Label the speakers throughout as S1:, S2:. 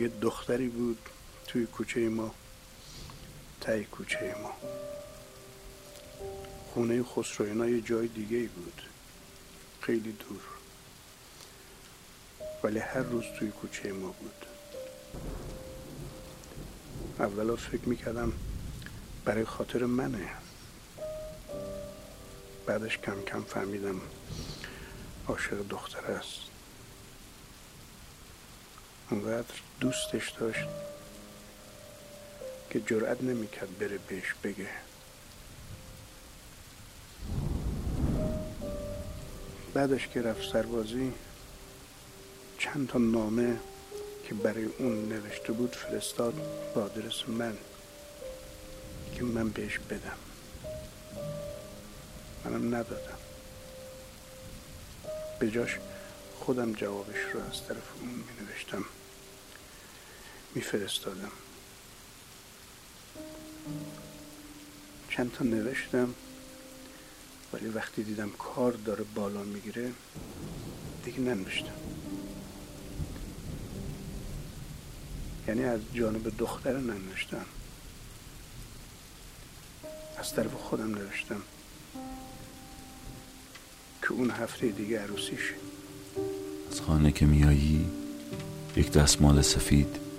S1: یه دختری بود توی کوچه ما تای کوچه ما. خونه خسروینا یه جای دیگه ای بود خیلی دور. ولی هر روز توی کوچه ما بود. اولا فکر می‌کردم برای خاطر منه. بعدش کم کم فهمیدم عاشق دختر است. اونقدر دوستش داشت که جرأت نمی‌کرد بره بهش بگه. بعدش که رفت سربازی چند تا نامه که برای اون نوشته بود فرستاد با آدرس من که من بهش بدم. منم ندادم. به جاش خودم جوابش رو از طرف اون می نوشتم می فرستادم چند تا نوشتم ولی وقتی دیدم کار داره بالا می‌گیره دیگه ننوشتم. یعنی از جانب دختر ننوشتم. از طرف خودم نوشتم که اون هفته دیگه عروسیشه.
S2: از خانه که میایی یک دستمال سفید.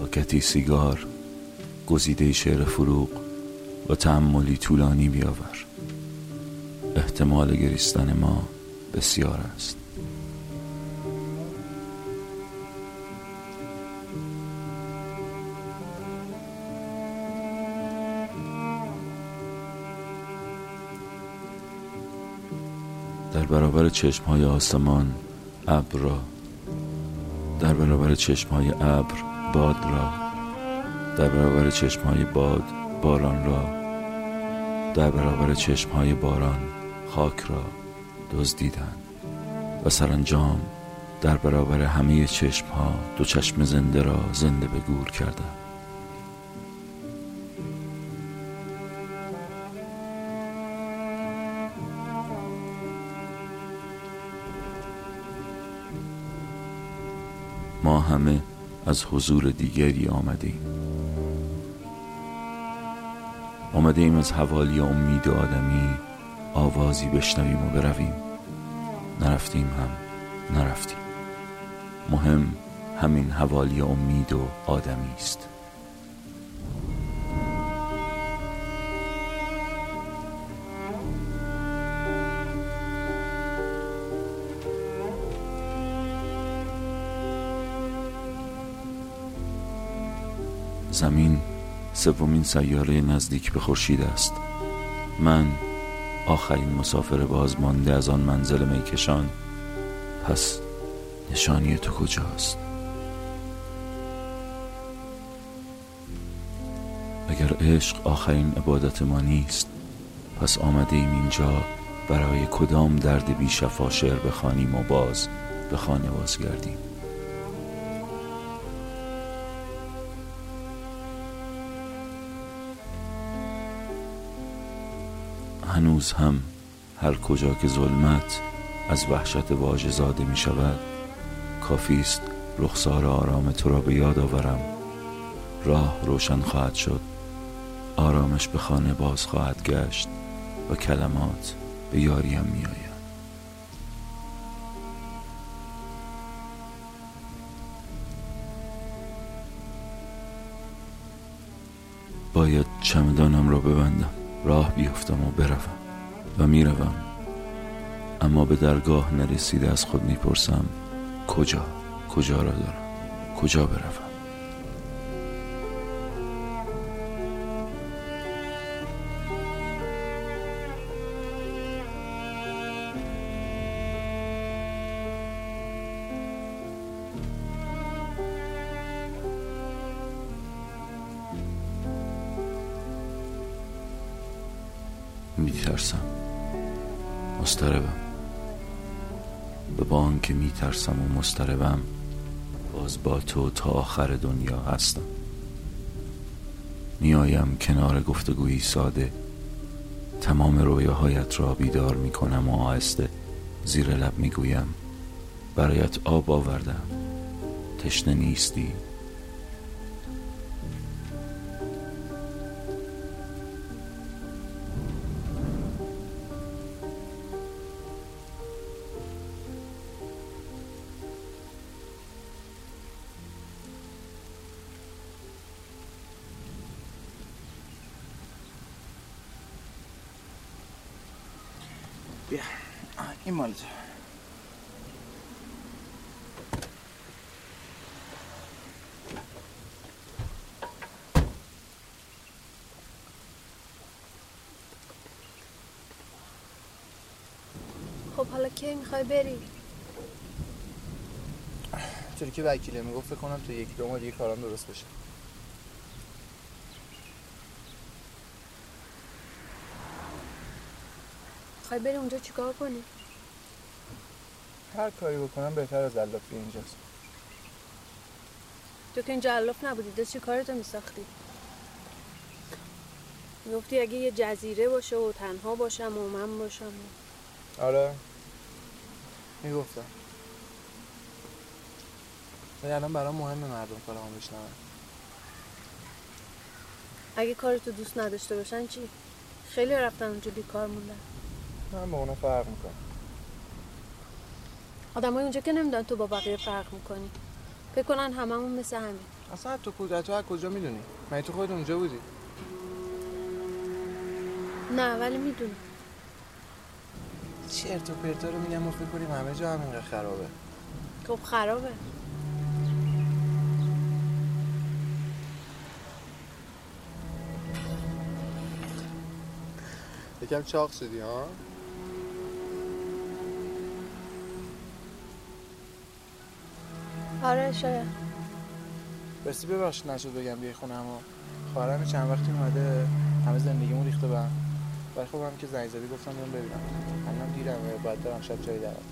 S2: پاکتی سیگار گزیده شعر فروغ و تعملی طولانی بیاور. احتمال گریستن ما بسیار است. در برابر چشم های آسمان ابر را در برابر چشم های ابر باد را در برابر چشم های باد باران را در برابر چشم های باران خاک را دزدیدند و سرانجام در برابر همه چشم ها دو چشم زنده را زنده به گور کردند. ما همه از حضور دیگری آمده ایم. آمده ایم از حوالی امید آدمی آوازی بشنویم و برویم. نرفتیم هم نرفتیم. مهم همین حوالی امید و آدمی است. زمین سومین سیاره نزدیک به خورشید است. من آخرین مسافر بازمانده از آن منزل میکشان. پس نشانی تو کجاست؟ اگر عشق آخرین عبادت ما نیست پس آمده ایم اینجا برای کدام درد بی شفا شعر بخوانیم و باز به خانه بازگردیم. هنوز هم هر کجا که ظلمت از وحشت واژه زاده می شود کافی است رخسار آرام تو را به یاد آورم. راه روشن خواهد شد آرامش به خانه باز خواهد گشت و کلمات به یاریم می آید. باید چمدانم را ببندم. راه بیفتم و بروم و می‌روم. اما به درگاه نرسیده از خود می‌پرسم کجا؟ کجا را دارم؟ کجا بروم؟ میترسم. مستربم و با آنکه میترسم و مستربم باز با تو تا آخر دنیا هستم. میآیم کنار گفتگویی ساده. تمام رویاهایت را بیدار می‌کنم و آهسته زیر لب می‌گویم. برایت آب آوردم. تشنه نیستی.
S3: کی می‌خوای بری؟
S4: چون که وکیله می‌گفت فکر کنم تو یکی دو ماه دیگه کارام درست بشه.
S3: می‌خوای بری اونجا چیکار کنی؟
S4: هر کاری بکنم بهتر از علافی اینجاست.
S3: تو که اینجا علاف نبودی دست چی کارتو میساختی؟ می‌گفتی اگه یه جزیره باشه و تنها باشم و من باشم.
S4: آره. می‌گفتم. ولی الان برام مهمه مردم کارامو بشنون.
S3: اگه کارتو دوست نداشته باشن چی؟ خیلی رفتن اونجا بیکار موندن.
S4: من با اونا فرق می‌کنم.
S3: آدمای اونجا که نمی‌دونن تو با بقیه فرق می‌کنی. فکر کنن هممون مثل همین.
S4: اصلا تو کودت تو از کجا می‌دونی؟ من تو خودت اونجا بودی؟
S3: نه ولی می‌دونم.
S4: چرت و پرتا رو میگم ما فکر کنیم همه جا همینقدر خرابه.
S3: خب خرابه.
S4: یکم چاق شدی ها؟
S3: آره شاید.
S4: برسی ببخشید نشد بگم بیای خونه اما خواهرم چند وقتی اومده همه زندگیمون ریخته به ولی خب هم که زنگ زدی گفتم بیام ببینم. الان دیرم و باید برم شب جایی دارم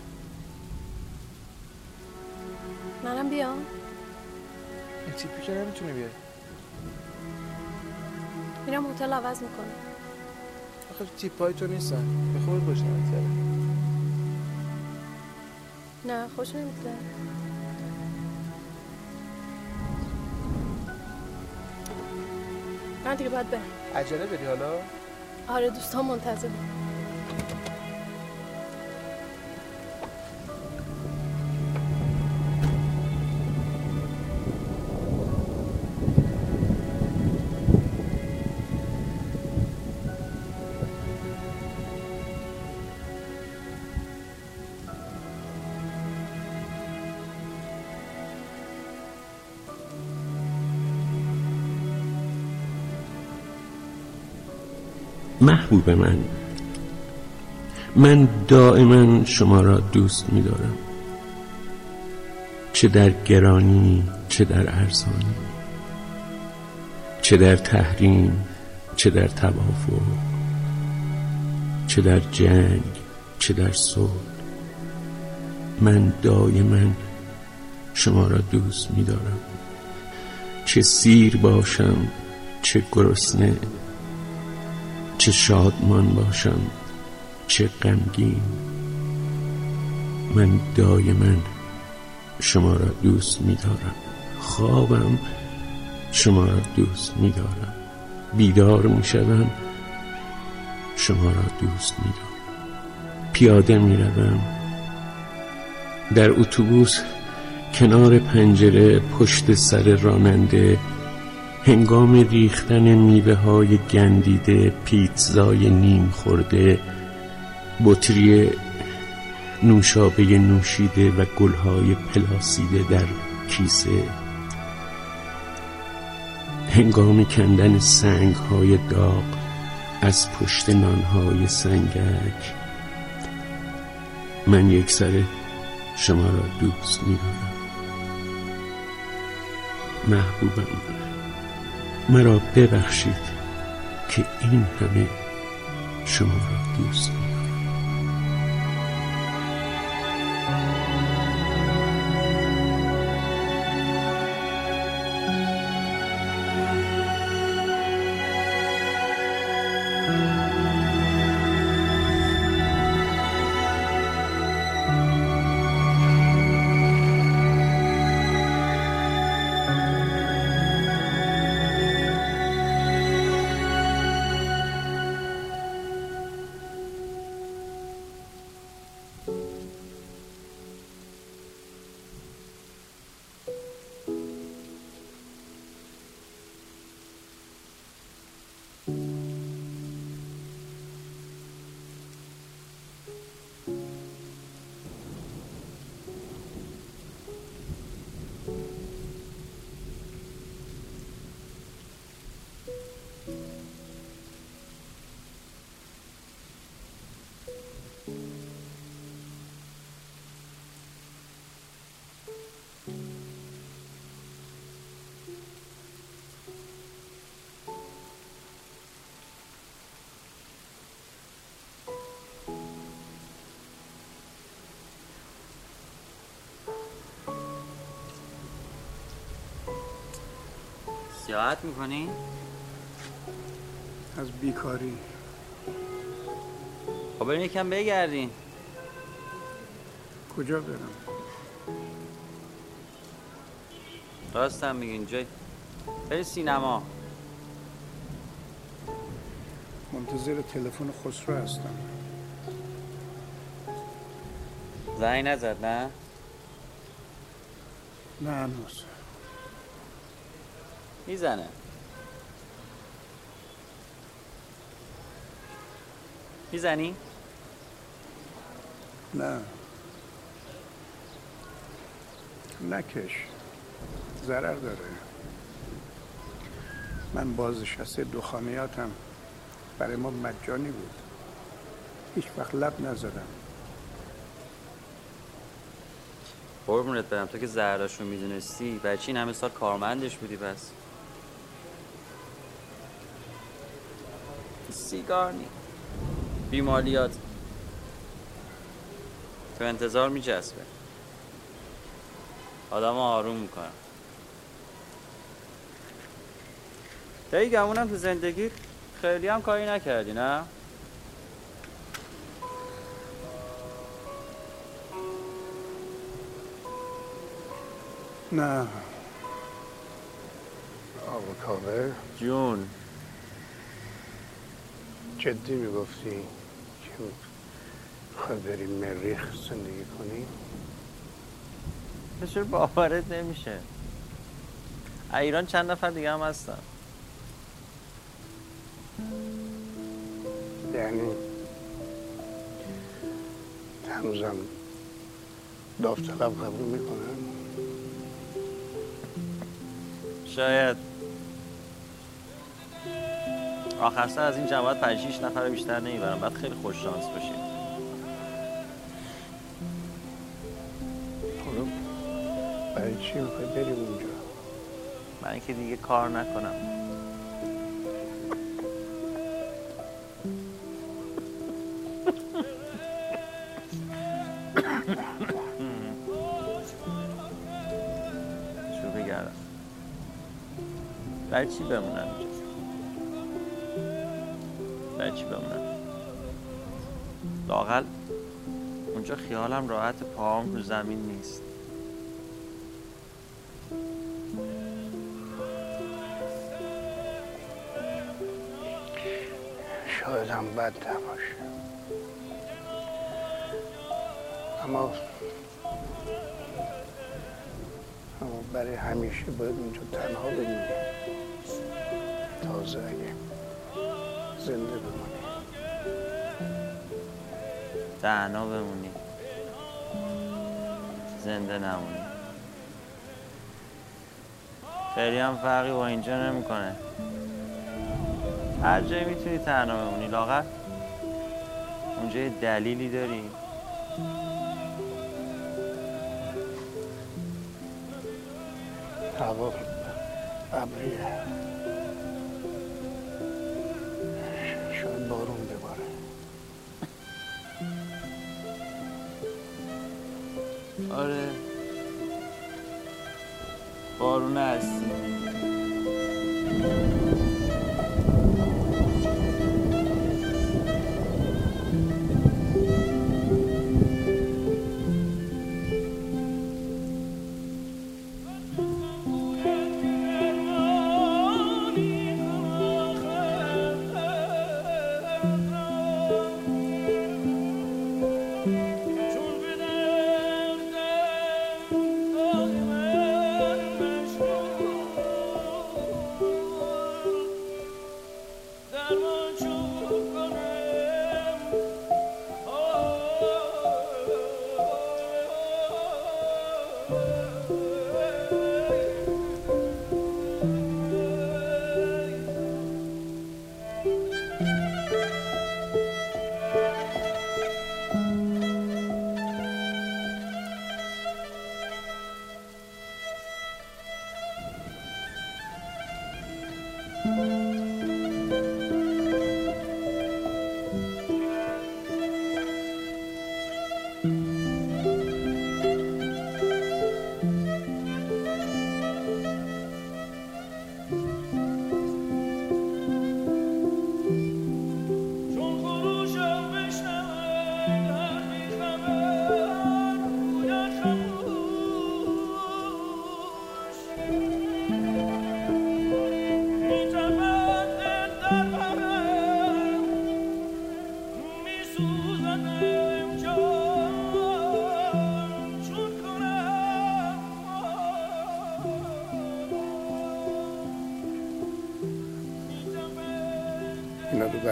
S3: منم بیام.
S4: این تیپی که نمی‌تونی بیای
S3: میرم هتل عوض می‌کنم.
S4: آخه تیپ های تو نیستن. به باش نمیتره
S3: نه خوش نمیده من دیگه باید برم.
S4: عجله داری حالا؟
S3: آره دوستان منتظر
S5: محبوب من. من دائما شما را دوست می دارم چه در گرانی چه در ارزانی. چه در تحریم چه در توافق. چه در جنگ چه در صلح. من دائما شما را دوست می دارم چه سیر باشم چه گرسنه. چه شادمان باشم چه غمگین. من دائما شما را دوست می دارم خوابم شما را دوست می دارم بیدار می شدم شما را دوست می دارم پیاده می روم در اتوبوس کنار پنجره پشت سر راننده هنگام ریختن میوه های گندیده پیتزای نیم خورده بطری نوشابه نوشیده و گلهای پلاسیده در کیسه هنگام کندن سنگ های داغ از پشت نانهای سنگک من یک سر شما را دوست می دارم محبوبم. مرا ببخشید که این همه شما را دوست می
S6: سیاحت می‌کنی؟
S1: از بیکاری.
S6: خب بریم یکم بگردین
S1: کجا برم؟
S6: راستم میگین جای بری سینما.
S1: منتظر تلفن خسرو هستم.
S6: زنگ نزد نه؟
S1: نه هنوز.
S6: می‌زنه. می‌زنی؟
S1: نه. نکش. ضرر داره. من بازنشسته دخانیاتم. برای ما مجانی بود. هیچ وقت لب نزدم.
S6: قربونت برم. تو که زهراشو می‌دونستی چی این همه سال کارمندش بودی پس سیگار نی بیمالیات. تو انتظار میچسبه آدم آروم می‌کنم. دی گمونم تو زندگی خیلی هم کاری نکردی نه؟
S1: نه. آقا کاوه
S6: جون.
S1: جدی می‌گفتی که می‌خوای بری مریخ زندگی کنی؟
S6: چرا باورت نمیشه. ایران چند نفر دیگه هم هستن.
S1: یعنی هنوزم داوطلب قبول می‌کنن؟
S6: شاید. آخر سر از این جماعت 5 6 نفر بیشتر نمی‌برم بعد خیلی خوش شانس باشیم
S1: حالا برای چی می‌خوای بری اونجا؟
S6: من اینکه دیگه کار نکنم. شو بگردم برای چی بمونم؟ خیالم راحت پاهم رو زمین نیست.
S1: شاید هم بد نباشه. اما اما برای همیشه باید اونجا تنها بمونی. تازه اگه زنده بمونی.
S6: تنها بمونی. زنده نمونی. خیلی هم فرقی با اینجا نمی‌کنه. هر جایی می‌تونی تنها بمونی لاغر. اونجا یه دلیلی داری.
S1: هوا ابریه. mercy.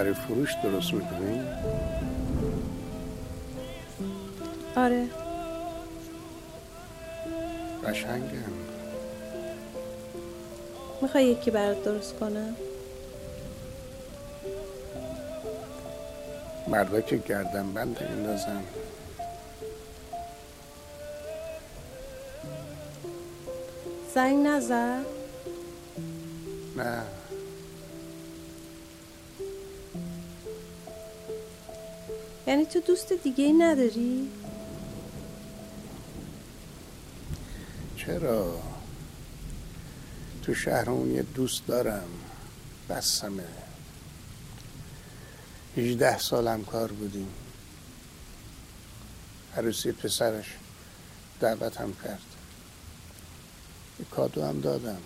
S1: برای فروش درست می‌کنی؟
S3: آره.
S1: قشنگم.
S3: می‌خوای یکی برات درست کنم
S1: مردا که گردن بند میندازن.
S3: زنگ نزد
S1: نه.
S3: یعنی تو دوست دیگه ای نداری؟
S1: چرا؟ تو شهر اون یه دوست دارم. بسمه. هیچده سال هم کار بودیم. عروسی پسرش دعوت هم کرد. کادو هم دادم.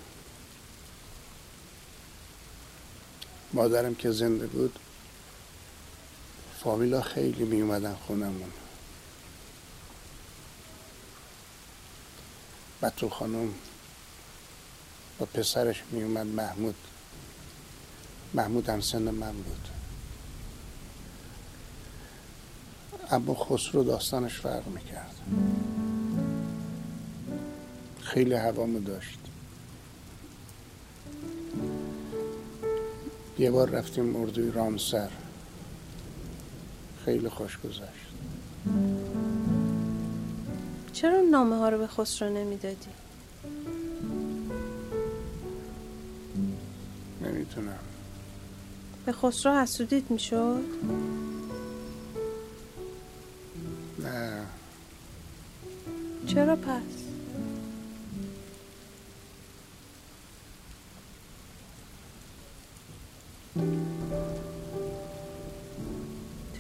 S1: مادرم که زنده بود فامیلا خیلی می اومدن خونمون. بطول خانم با پسرش می اومد محمود. محمود هم سن من بود. اما خسرو داستانش فرق می‌کرد. خیلی هوامو داشت. یه بار رفتیم اردوی رامسر. خیلی خوش گذشت
S3: چرا نامه ها رو به خسرو نمی‌دادی؟
S1: نمی‌تونم
S3: به خسرو حسودیت می‌شد؟
S1: نه
S3: چرا پس؟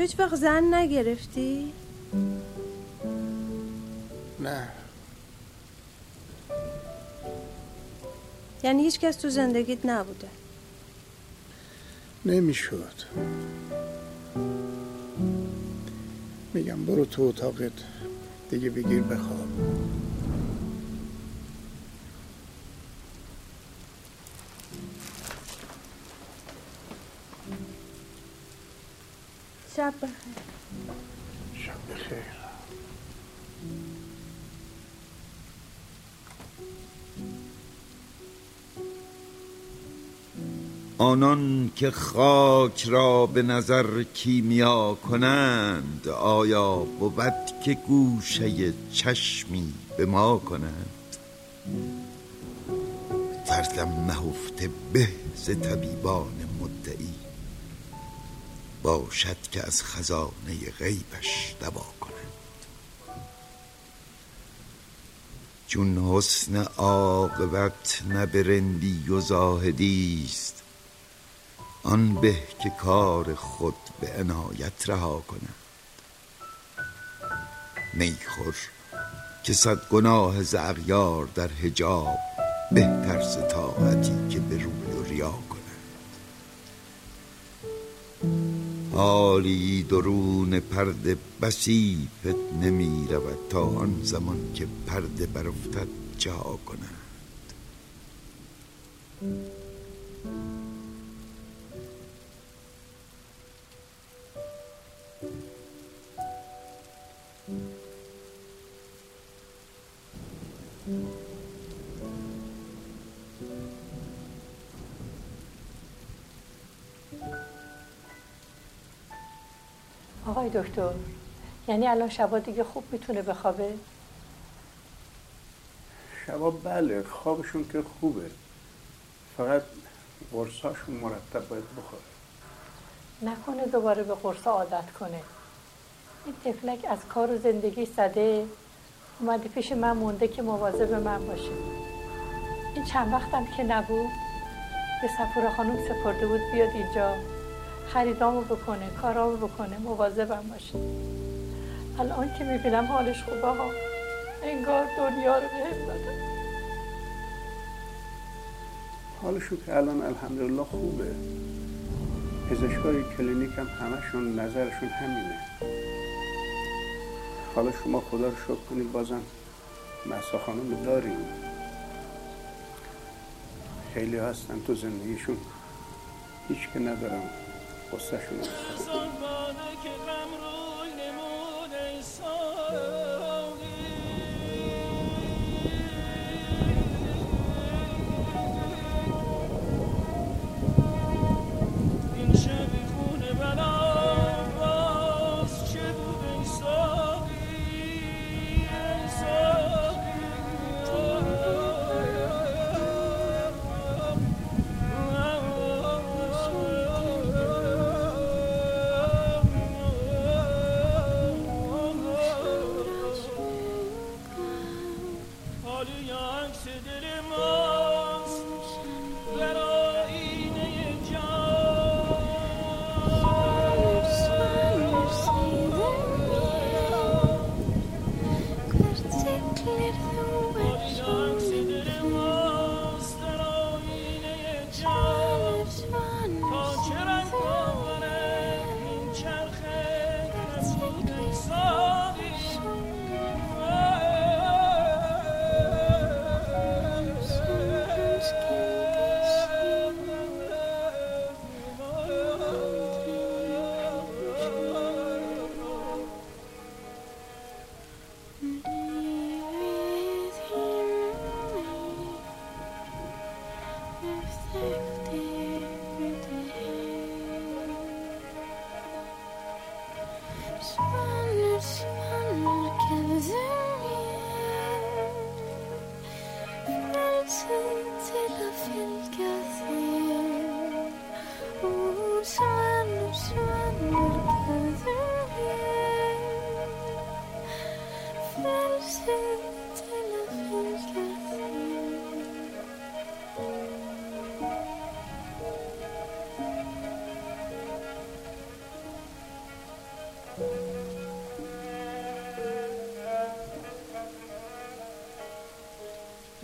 S3: تو هیچ وقت زن نگرفتی؟
S1: نه.
S3: یعنی هیچ کس تو زندگیت نبوده؟
S1: نمی‌شد. میگم برو تو اتاقت دیگه بگیر بخواب.
S7: آنان که خاک را به نظر کیمیا کنند آیا بود که گوشه چشمی به ما کنند؟ فردم نهفته به ز طبیبان مدعی باشد که از خزانه غیبش دوا کنند. چون حسن عاقبت نه به رندی و زاهدی است آن به که کار خود به عنایت رها کنند میخور که صد گناه ز اغیار در حجاب بهتر ز طاعتی که به روی و ریا کنند. حالی درون پرده بسی فتنه می رود تا آن زمان که پرده برافتد جا کنند.
S8: آقای دکتر یعنی الان شبا دیگه خوب می‌تونه بخوابه؟
S1: شبا بله خوابشون که خوبه. فقط قرصاشون مرتب باید بخوره
S8: نکنه دوباره به قرص عادت کنه. این تفلک از کار و زندگی زده اومده پیش من مونده که مواظب من باشه. این چند وقتم که نبود به سفور خانم سپرده بود بیاد اینجا. خریدامو بکنه کارامو بکنه مواظبم باشه. الان که می‌بینم حالش خوبه ها. انگار دنیا رو بهم داده.
S1: حالشون که الان الحمدلله خوبه. پزشکای کلینیک هم همشون نظرشون همینه. حالا شما خدا رو شکر کنید بازم محسا خانم داریم. خیلی هستن تو زندگیشون. هیچ که ندارم. قصه شما
S9: Yarıya eksidilim ah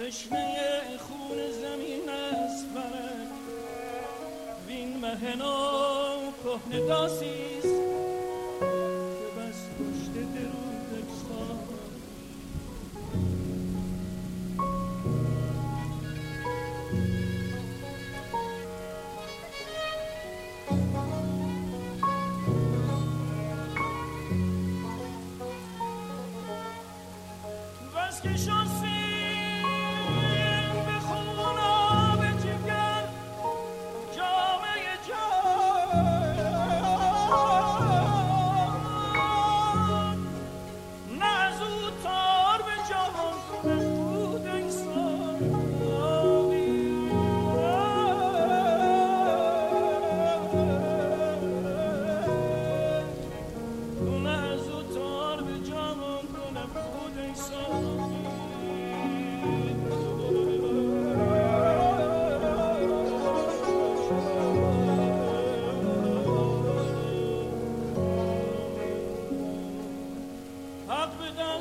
S9: چشمه خون زمین است فرق. وین مهنا کهنه داسی.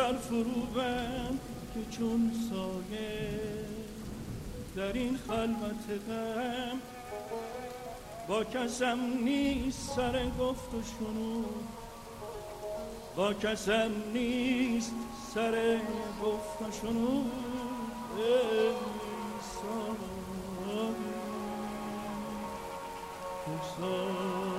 S9: فرو بند که چون سایه در این خلوت غم با کسم نیست سر گفت و شنود. با کسم نیست سر گفت و شنود. ای ساقی.